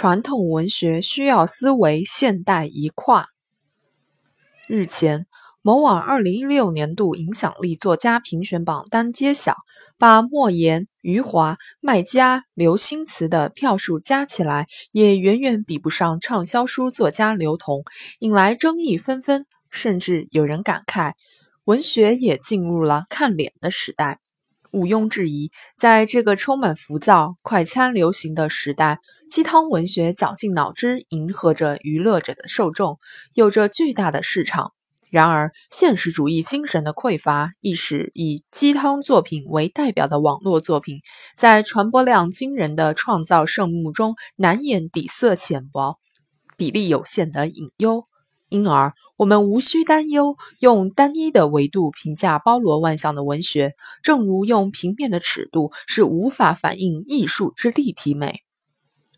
传统文学需要思维现代一跨。日前，某网二零一六年度影响力作家评选榜单揭晓，把莫言、余华、麦家、刘星慈的票数加起来，也远远比不上畅销书作家刘同，引来争议纷纷，甚至有人感慨，文学也进入了看脸的时代。毋庸置疑，在这个充满浮躁、快餐流行的时代，鸡汤文学绞尽脑汁迎合着娱乐者的受众，有着巨大的市场。然而，现实主义精神的匮乏，亦使以鸡汤作品为代表的网络作品，在传播量惊人的创造圣目中难掩底色浅薄、比例有限的隐忧。因而，我们无需担忧用单一的维度评价包罗万象的文学，正如用平面的尺度是无法反映艺术之立体美。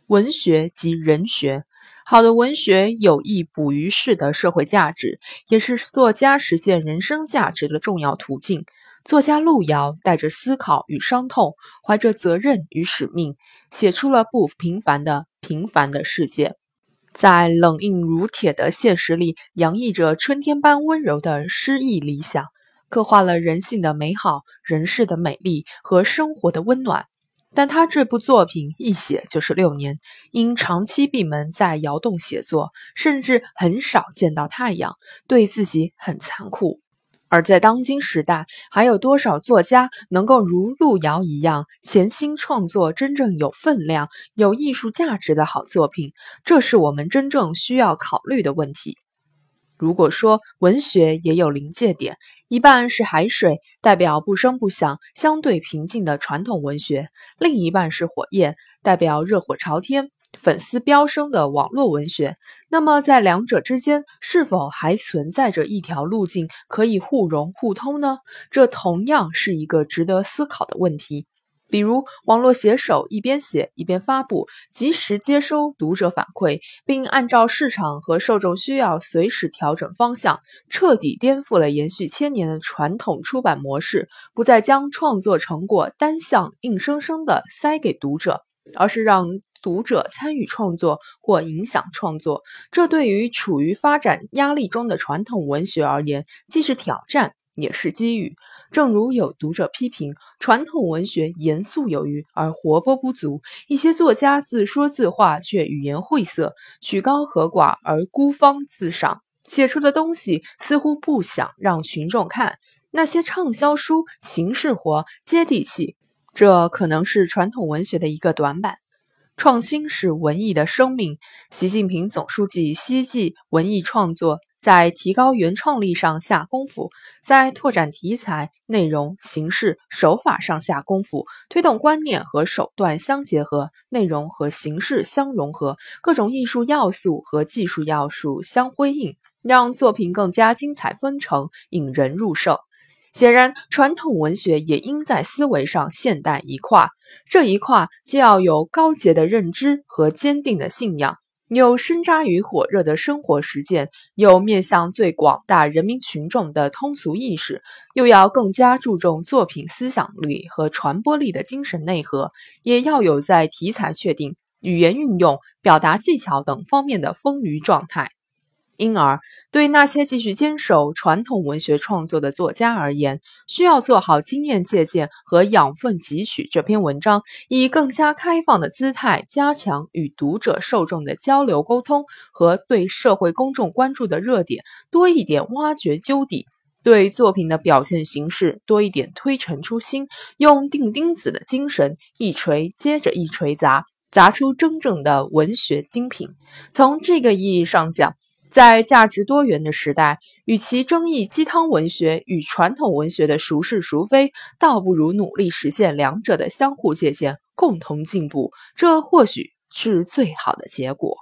文学即人学，好的文学有益捕鱼式的社会价值，也是作家实现人生价值的重要途径。作家路遥带着思考与伤痛，怀着责任与使命，写出了不平凡的平凡的世界。在冷硬如铁的现实里，洋溢着春天般温柔的诗意理想，刻画了人性的美好、人世的美丽和生活的温暖。但他这部作品一写就是六年，因长期闭门在窑洞写作，甚至很少见到太阳，对自己很残酷。而在当今时代，还有多少作家能够如路遥一样潜心创作真正有分量、有艺术价值的好作品？这是我们真正需要考虑的问题。如果说文学也有临界点，一半是海水，代表不声不响、相对平静的传统文学；另一半是火焰，代表热火朝天。粉丝飙升的网络文学，那么在两者之间是否还存在着一条路径可以互融互通呢？这同样是一个值得思考的问题。比如，网络写手一边写一边发布，及时接收读者反馈，并按照市场和受众需要随时调整方向，彻底颠覆了延续千年的传统出版模式，不再将创作成果单向硬生生地塞给读者，而是让。读者参与创作或影响创作，这对于处于发展压力中的传统文学而言，既是挑战，也是机遇。正如有读者批评，传统文学严肃有余而活泼不足，一些作家自说自话却语言晦涩，曲高和寡而孤芳自赏，写出的东西似乎不想让群众看。那些畅销书形式活、接地气，这可能是传统文学的一个短板。创新是文艺的生命。习近平总书记希冀文艺创作在提高原创力上下功夫，在拓展题材、内容、形式、手法上下功夫，推动观念和手段相结合，内容和形式相融合，各种艺术要素和技术要素相辉映，让作品更加精彩纷呈，引人入胜。显然，传统文学也应在思维上现代一跨。这一跨既要有高洁的认知和坚定的信仰，有深扎于火热的生活实践，有面向最广大人民群众的通俗意识，又要更加注重作品思想力和传播力的精神内核，也要有在题材确定、语言运用、表达技巧等方面的丰腴状态。因而，对那些继续坚守传统文学创作的作家而言，需要做好经验借鉴和养分汲取这篇文章，以更加开放的姿态，加强与读者受众的交流沟通，和对社会公众关注的热点多一点挖掘究底，对作品的表现形式多一点推陈出新，用钉钉子的精神，一锤接着一锤砸，砸出真正的文学精品。从这个意义上讲，在价值多元的时代，与其争议鸡汤文学与传统文学的孰是孰非，倒不如努力实现两者的相互借鉴，共同进步，这或许是最好的结果。